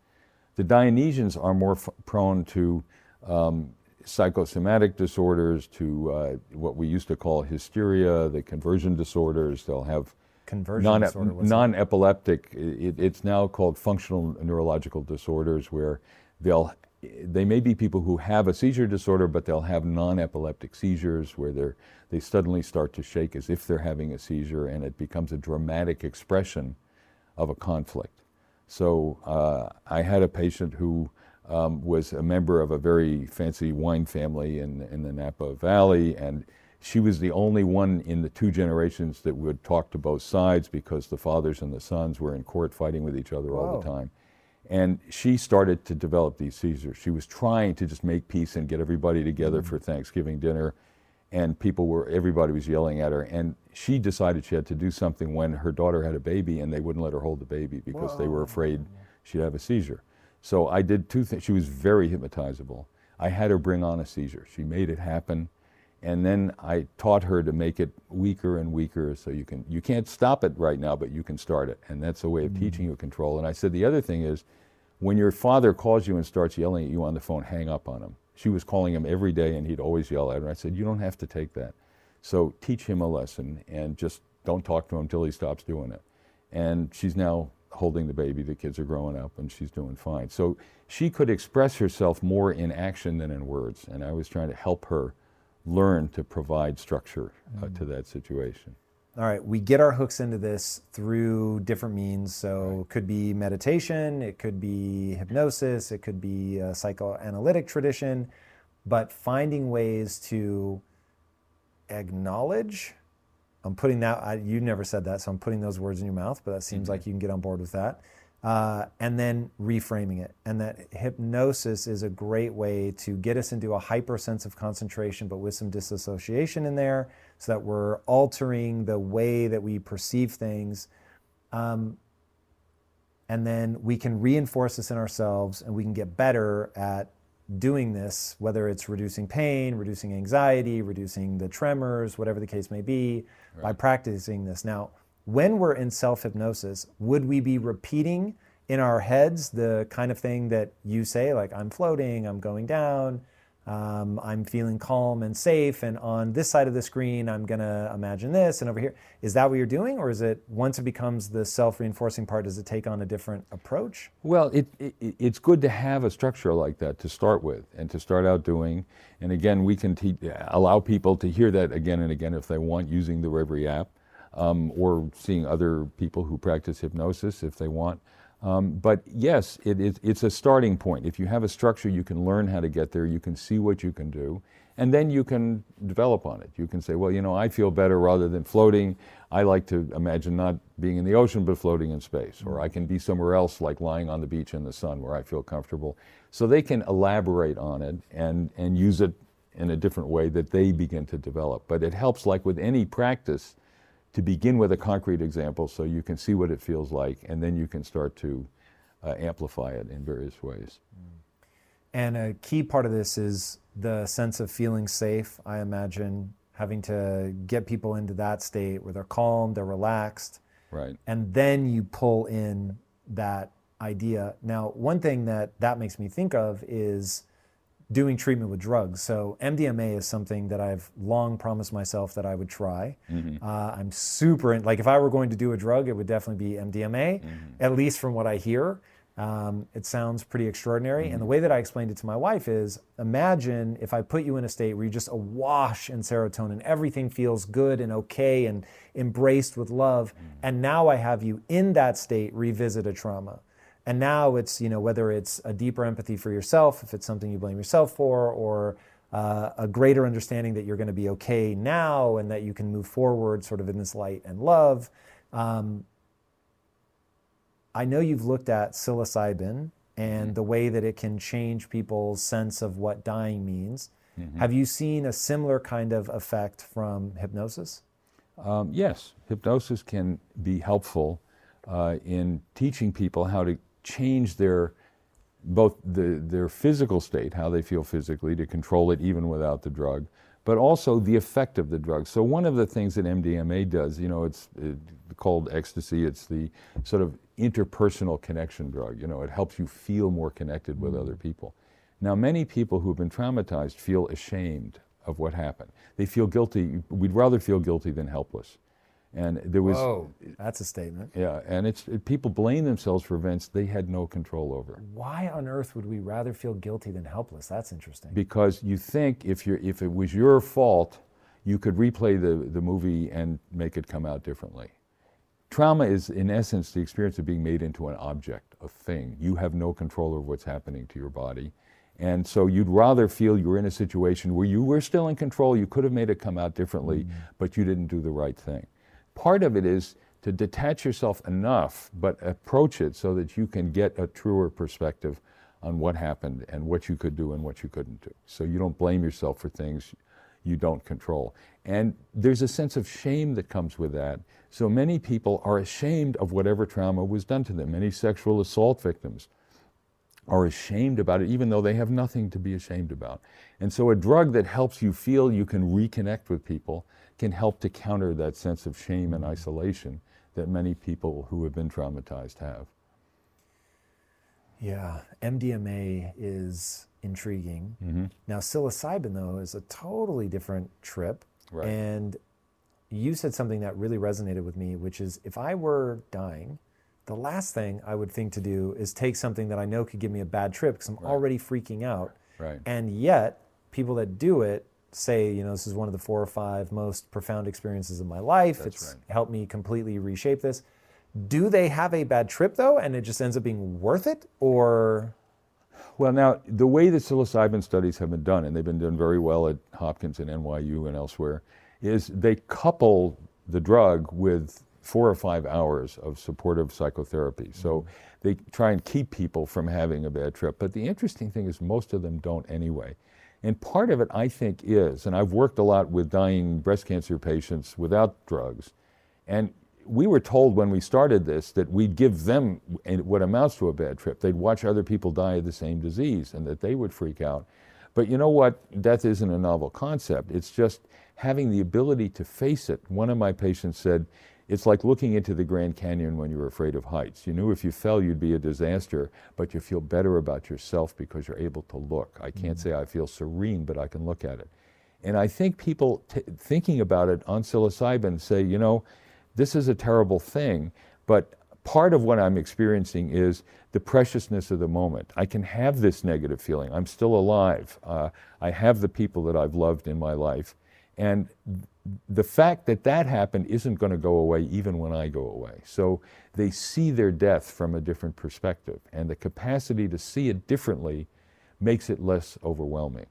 The Dionysians are more f- prone to um, psychosomatic disorders to uh, what we used to call hysteria, the conversion disorders. They'll have conversion non, disorder, non-epileptic. It, it's now called functional neurological disorders, where they'll they may be people who have a seizure disorder, but they'll have non-epileptic seizures where they're, they suddenly start to shake as if they're having a seizure, and it becomes a dramatic expression of a conflict. So uh, I had a patient who um, was a member of a very fancy wine family in, in the Napa Valley, and she was the only one in the two generations that would talk to both sides because the fathers and the sons were in court fighting with each other all the time. And she started to develop these seizures. She was trying to just make peace and get everybody together for Thanksgiving dinner. And people were, everybody was yelling at her. And she decided she had to do something when her daughter had a baby and they wouldn't let her hold the baby because they were afraid she'd have a seizure. So I did two things. She was very hypnotizable. I had her bring on a seizure. She made it happen. And then I taught her to make it weaker and weaker so you can you can't stop it right now, but you can start it. And that's a way of mm-hmm. teaching you control. And I said the other thing is when your father calls you and starts yelling at you on the phone, hang up on him. She was calling him every day and he'd always yell at her. I said, You don't have to take that. So teach him a lesson and just don't talk to him until he stops doing it. And she's now holding the baby, the kids are growing up, and she's doing fine. So she could express herself more in action than in words. And I was trying to help her learn to provide structure uh, to that situation. All right, we get our hooks into this through different means. So it could be meditation, it could be hypnosis, it could be a psychoanalytic tradition, but finding ways to acknowledge. I'm putting that. I, you never said that, so I'm putting those words in your mouth. But that seems like you can get on board with that. Uh, and then reframing it. And that hypnosis is a great way to get us into a hyper sense of concentration, but with some disassociation in there, so that we're altering the way that we perceive things. Um, and then we can reinforce this in ourselves and we can get better at doing this, whether it's reducing pain, reducing anxiety, reducing the tremors, whatever the case may be, by practicing this. Now, when we're in self hypnosis, would we be repeating in our heads the kind of thing that you say, like, I'm floating, I'm going down, um, I'm feeling calm and safe, and on this side of the screen, I'm going to imagine this, and over here? Is that what you're doing, or is it once it becomes the self reinforcing part, does it take on a different approach? Well, it, it, it's good to have a structure like that to start with and to start out doing. And again, we can te- allow people to hear that again and again if they want using the Reveri app um, or seeing other people who practice hypnosis if they want. Um, but yes, it, it, it's a starting point. If you have a structure, you can learn how to get there, you can see what you can do, and then you can develop on it. You can say, well, you know, I feel better rather than floating. I like to imagine not being in the ocean but floating in space, or I can be somewhere else like lying on the beach in the sun where I feel comfortable. So they can elaborate on it and, and use it in a different way that they begin to develop. But it helps, like with any practice, to begin with a concrete example so you can see what it feels like, and then you can start to uh, amplify it in various ways. And a key part of this is the sense of feeling safe, I imagine, having to get people into that state where they're calm, they're relaxed. Right. And then you pull in that idea. Now, one thing that that makes me think of is doing treatment with drugs. So MDMA is something that I've long promised myself that I would try. Uh, I'm super in, like if I were going to do a drug, it would definitely be MDMA, at least from what I hear. Um, it sounds pretty extraordinary. And the way that I explained it to my wife is imagine if I put you in a state where you're just awash in serotonin, everything feels good and okay and embraced with love. And now I have you in that state revisit a trauma. And now it's, you know, whether it's a deeper empathy for yourself, if it's something you blame yourself for, or uh, a greater understanding that you're going to be okay now and that you can move forward sort of in this light and love. Um, I know you've looked at psilocybin and the way that it can change people's sense of what dying means. Have you seen a similar kind of effect from hypnosis? Um, yes, hypnosis can be helpful uh, in teaching people how to change their both the, their physical state, how they feel physically, to control it even without the drug, but also the effect of the drug. So one of the things that MDMA does, you know, it's uh, called ecstasy. It's the sort of interpersonal connection drug. You know, it helps you feel more connected with other people. Now, many people who have been traumatized feel ashamed of what happened. They feel guilty. We'd rather feel guilty than helpless. And there was, Whoa, that's a statement. yeah, and it's it, people blame themselves for events they had no control over Why on earth would we rather feel guilty than helpless? That's interesting. because you think if you if it was your fault, you could replay the the movie and make it come out differently. Trauma is, in essence, the experience of being made into an object, a thing. You have no control over what's happening to your body. And so you'd rather feel you were in a situation where you were still in control, you could have made it come out differently, mm. but you didn't do the right thing. Part of it is to detach yourself enough, but approach it so that you can get a truer perspective on what happened and what you could do and what you couldn't do. So you don't blame yourself for things you don't control. And there's a sense of shame that comes with that. So many people are ashamed of whatever trauma was done to them. Many sexual assault victims are ashamed about it, even though they have nothing to be ashamed about. And so a drug that helps you feel you can reconnect with people can help to counter that sense of shame and isolation that many people who have been traumatized have. Yeah, MDMA is intriguing. Mm-hmm. Now, psilocybin, though, is a totally different trip. Right. And you said something that really resonated with me, which is if I were dying, the last thing I would think to do is take something that I know could give me a bad trip because I'm already freaking out. Right. And yet, people that do it say, you know, this is one of the four or five most profound experiences of my life. That's it's right. helped me completely reshape this. Do they have a bad trip though, and it just ends up being worth it? Or Well, now, the way that psilocybin studies have been done, and they've been done very well at Hopkins and NYU and elsewhere, is they couple the drug with four or five hours of supportive psychotherapy. Mm-hmm. So they try and keep people from having a bad trip. But the interesting thing is, most of them don't anyway. And part of it, I think, is, and I've worked a lot with dying breast cancer patients without drugs, and we were told when we started this that we'd give them what amounts to a bad trip. They'd watch other people die of the same disease and that they would freak out. But you know what? Death isn't a novel concept. It's just having the ability to face it. One of my patients said, it's like looking into the Grand Canyon when you're afraid of heights. You knew if you fell, you'd be a disaster, but you feel better about yourself because you're able to look. I can't say I feel serene, but I can look at it. And I think people t- thinking about it on psilocybin say, you know, this is a terrible thing, but part of what I'm experiencing is the preciousness of the moment. I can have this negative feeling. I'm still alive. Uh, I have the people that I've loved in my life. And the fact that that happened isn't going to go away even when I go away. So they see their death from a different perspective. And the capacity to see it differently makes it less overwhelming.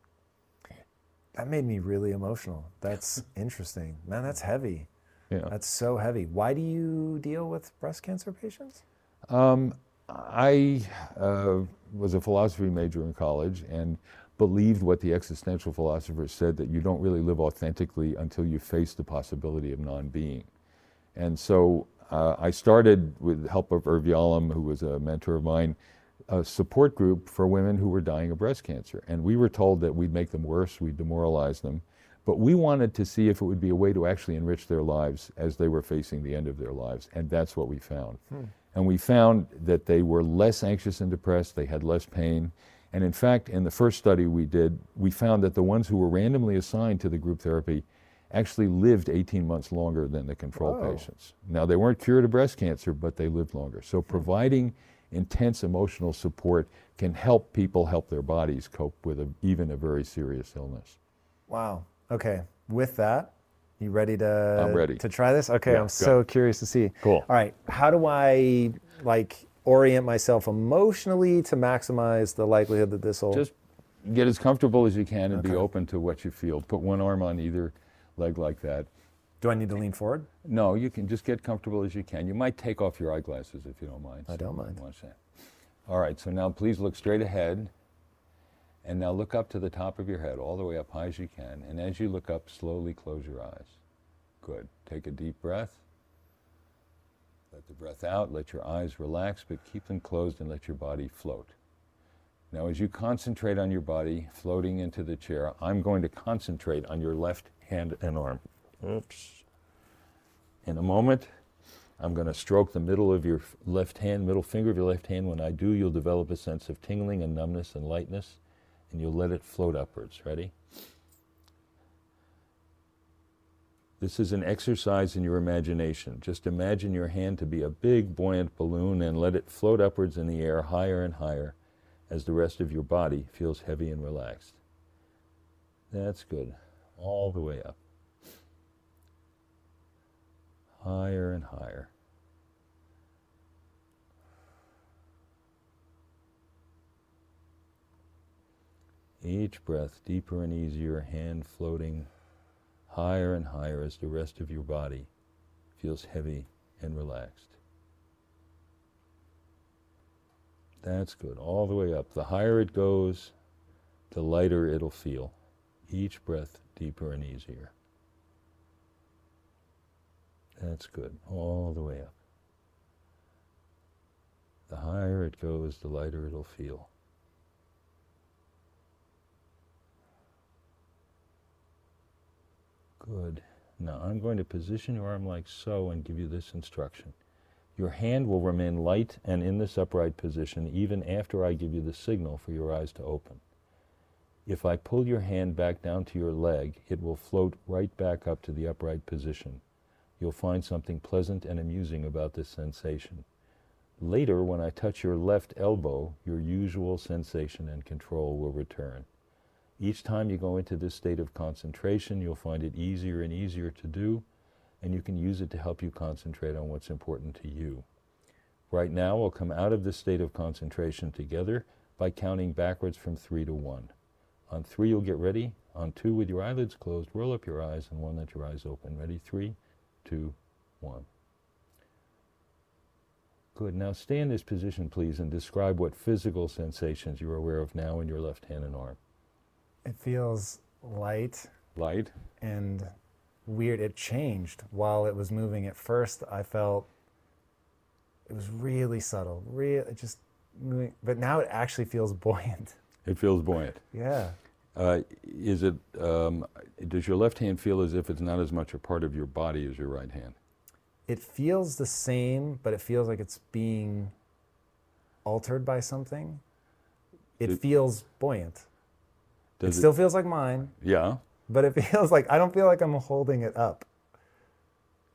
that made me really emotional. That's interesting. Man, that's heavy. Yeah. That's so heavy. Why do you deal with breast cancer patients? Um, I uh, was a philosophy major in college and believed what the existential philosophers said that you don't really live authentically until you face the possibility of non being. And so uh, I started, with the help of Irv Yalom, who was a mentor of mine, a support group for women who were dying of breast cancer. And we were told that we'd make them worse, we'd demoralize them. But we wanted to see if it would be a way to actually enrich their lives as they were facing the end of their lives. And that's what we found. And we found that they were less anxious and depressed, they had less pain. And in fact, in the first study we did, we found that the ones who were randomly assigned to the group therapy actually lived 18 months longer than the control Whoa. patients. Now, they weren't cured of breast cancer, but they lived longer. So, hmm. providing intense emotional support can help people help their bodies cope with a, even a very serious illness. Wow. Okay. With that, you ready to I'm ready. to try this? Okay, Yeah, I'm so curious to see. Cool. All right. How do I like orient myself emotionally to maximize the likelihood that this will Just get as comfortable as you can and be open to what you feel. Put one arm on either leg like that. Do I need to lean forward? No, you can just get comfortable as you can. You might take off your eyeglasses if you don't mind. I don't mind. Watch that. All right, so now please look straight ahead. And now look up to the top of your head, all the way up high as you can. And as you look up, slowly close your eyes. Good. Take a deep breath. Let the breath out, let your eyes relax, but keep them closed and let your body float. Now, as you concentrate on your body floating into the chair, I'm going to concentrate on your left hand and arm. Oops. In a moment, I'm going to stroke the middle of your left hand, middle finger of your left hand. When I do, you'll develop a sense of tingling and numbness and lightness, and you'll let it float upwards. Ready? This is an exercise in your imagination. Just imagine your hand to be a big buoyant balloon and let it float upwards in the air higher and higher as the rest of your body feels heavy and relaxed. That's good. All the way up. Higher and higher. Each breath deeper and easier, hand floating higher and higher as the rest of your body feels heavy and relaxed. That's good. All the way up. The higher it goes, the lighter it'll feel. Each breath deeper and easier. That's good. All the way up. The higher it goes, the lighter it'll feel. Good. Now I'm going to position your arm like so and give you this instruction. Your hand will remain light and in this upright position even after I give you the signal for your eyes to open. If I pull your hand back down to your leg, it will float right back up to the upright position. You'll find something pleasant and amusing about this sensation. Later, when I touch your left elbow, your usual sensation and control will return. Each time you go into this state of concentration, you'll find it easier and easier to do, and you can use it to help you concentrate on what's important to you. Right now, we'll come out of this state of concentration together by counting backwards from three to one. On three, you'll get ready. On two, with your eyelids closed, roll up your eyes, and one, let your eyes open. Ready? Three, two, one. Good. Now stay in this position, please, and describe what physical sensations you're aware of now in your left hand and arm. It feels light Light. and weird. It changed while it was moving. At first, I felt it was really subtle, real, it just moving. But now it actually feels buoyant. It feels buoyant. Yeah. Uh, is it? Um, does your left hand feel as if it's not as much a part of your body as your right hand? It feels the same, but it feels like it's being altered by something. It, It- feels buoyant. It Does still feels like mine, Yeah. but it feels like I don't feel like I'm holding it up.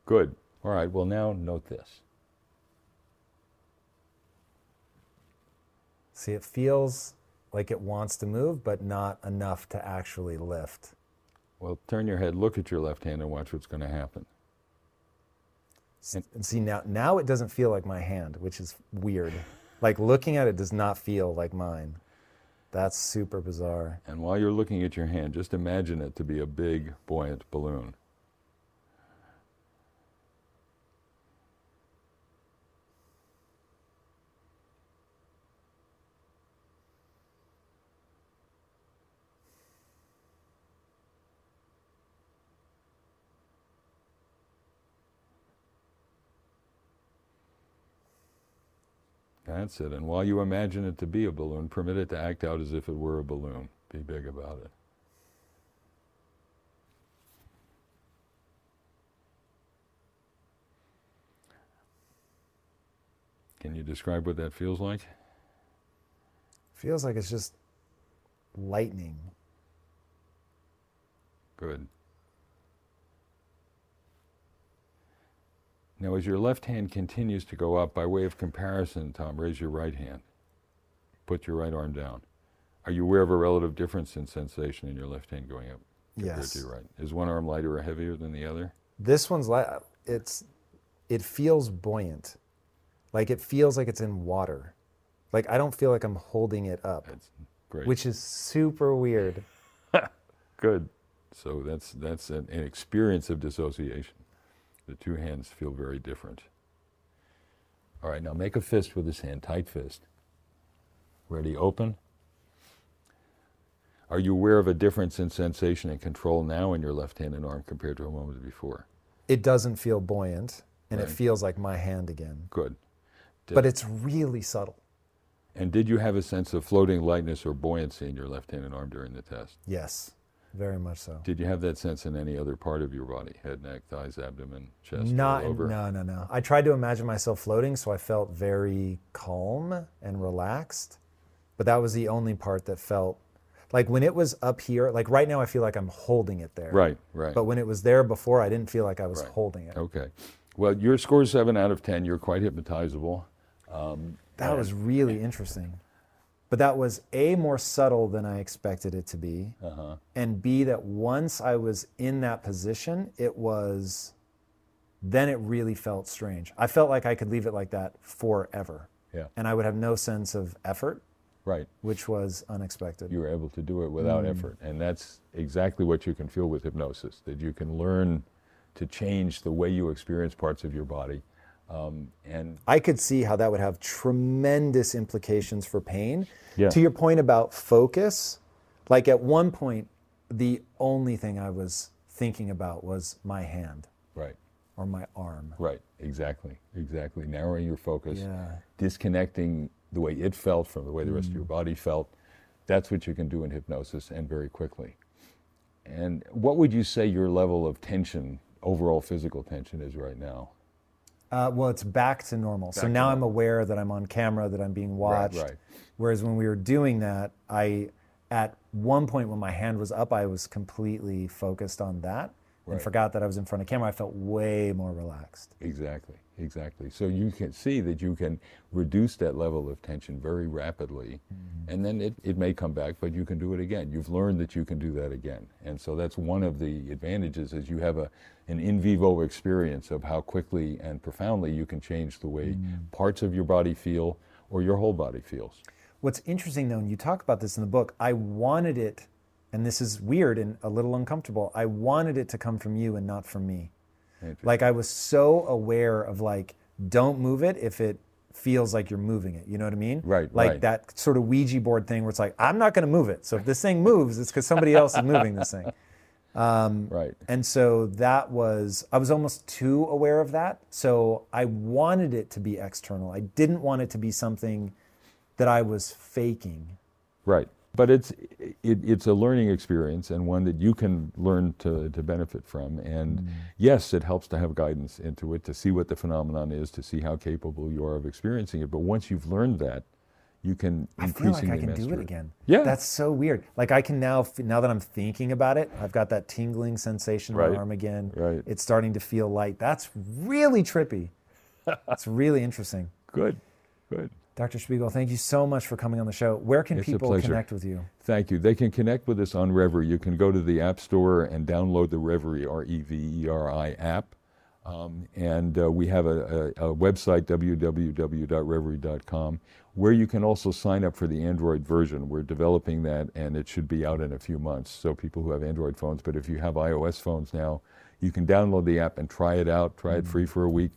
Good. All right. Well, now note this. See, it feels like it wants to move, but not enough to actually lift. Well, turn your head, look at your left hand, and watch what's going to happen. And, and see now, now it doesn't feel like my hand, which is weird. Like looking at it does not feel like mine. That's super bizarre. And while you're looking at your hand, just imagine it to be a big, buoyant balloon. That's it. And while you imagine it to be a balloon, permit it to act out as if it were a balloon. Be big about it. Can you describe what that feels like? Feels like it's just lightning. Good. Now, as your left hand continues to go up, by way of comparison, Tom, raise your right hand. Put your right arm down. Are you aware of a relative difference in sensation in your left hand going up compared Yes. to your right? Is one arm lighter or heavier than the other? This one's light. it's it feels buoyant. Like it feels like it's in water. Like I don't feel like I'm holding it up, That's great. which is super weird. Good. So that's that's an, an experience of dissociation. The two hands feel very different. All right, now make a fist with this hand, tight fist. Ready, open. Are you aware of a difference in sensation and control now in your left hand and arm compared to a moment before? It doesn't feel buoyant and Right. it feels like my hand again. Good. Did- But it's really subtle. and did you have a sense of floating lightness or buoyancy in your left hand and arm during the test? Yes. Very much so. Did you have that sense in any other part of your body? Head, neck, thighs, abdomen, chest, Not all over? no no no. I tried to imagine myself floating, so I felt very calm and relaxed. But that was the only part that felt Like when it was up here, like right now, I feel like I'm holding it there. Right, right. But when it was there before, I didn't feel like I was Right. holding it. Okay. Well, your score is seven out of ten. You're quite hypnotizable. Um, that was really interesting. But that was A, more subtle than I expected it to be. Uh-huh. And B, that once I was in that position, it was, then it really felt strange. I felt like I could leave it like that forever. Yeah. And I would have no sense of effort, Right. which was unexpected. You were able to do it without effort, and that's exactly what you can feel with hypnosis. That you can learn to change the way you experience parts of your body, um, and I could see how that would have tremendous implications for pain. Yeah. To your point about focus, like at one point, the only thing I was thinking about was my hand right. or my arm. Right, exactly, exactly. Narrowing your focus, Yeah. disconnecting the way it felt from the way the rest of your body felt. That's what you can do in hypnosis and very quickly. And what would you say your level of tension, overall physical tension, is right now? Uh, well, it's back to normal. so Back to now I'm aware that I'm on camera, that I'm being watched. right. Whereas when we were doing that, I, at one point when my hand was up, I was completely focused on that and forgot that I was in front of camera. I felt way more relaxed. Exactly, exactly. So you can see that you can reduce that level of tension very rapidly, mm-hmm. and then it, it may come back, but you can do it again. You've learned that you can do that again. And so that's one of the advantages is you have a, an in vivo experience of how quickly and profoundly you can change the way mm-hmm. parts of your body feel or your whole body feels. What's interesting though, and you talk about this in the book, I wanted it, and this is weird and a little uncomfortable, I wanted it to come from you and not from me. Like I was so aware of like, don't move it if it feels like you're moving it. You know what I mean? Right, Like right. that sort of Ouija board thing where it's like, I'm not going to move it. So if this thing moves, it's because somebody else is moving this thing. Um, right. And so that was, I was almost too aware of that. So I wanted it to be external. I didn't want it to be something that I was faking. Right. But it's it, it's a learning experience and one that you can learn to, to benefit from. And mm. yes, it helps to have guidance into it to see what the phenomenon is, to see how capable you are of experiencing it. But once you've learned that, you can I feel like I can do master it again. Yeah. That's so weird. Like I can now, now that I'm thinking about it, I've got that tingling sensation in Right, my arm again. right. It's starting to feel light. That's really trippy. That's really interesting. Good. Good. Dr. Spiegel, thank you so much for coming on the show. Where can It's people connect with you? Thank you. They can connect with us on Reveri. You can go to the App Store and download the Reveri, R E V E R I app. Um, and uh, we have a, a, a website, www.reveri.com, where you can also sign up for the Android version. We're developing that, and it should be out in a few months. So, people who have Android phones, but if you have iOS phones now, you can download the app and try it out, try it free for a week,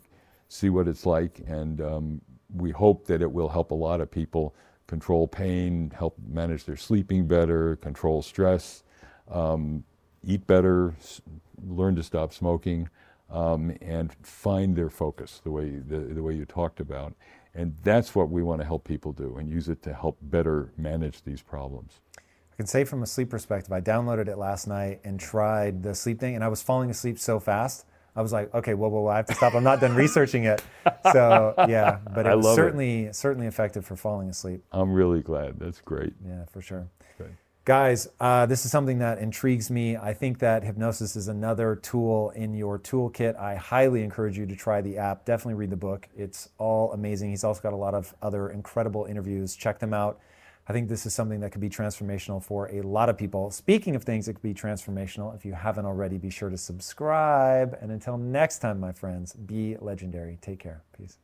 see what it's like. And um, we hope that it will help a lot of people control pain, help manage their sleeping better, control stress, um, eat better, learn to stop smoking, um, and find their focus the way the, the way you talked about. And that's what we want to help people do and use it to help better manage these problems. I can say from a sleep perspective, I downloaded it last night and tried the sleep thing, and I was falling asleep so fast. I was like, okay, whoa, whoa, whoa, I have to stop. I'm not done researching it. So yeah, but it was love it. certainly certainly effective for falling asleep. I'm really glad. That's great. Yeah, for sure. Guys, uh, this is something that intrigues me. I think that hypnosis is another tool in your toolkit. I highly encourage you to try the app. Definitely read the book. It's all amazing. He's also got a lot of other incredible interviews. Check them out. I think this is something that could be transformational for a lot of people. Speaking of things that could be transformational, if you haven't already, be sure to subscribe. And until next time, my friends, be legendary. Take care. Peace.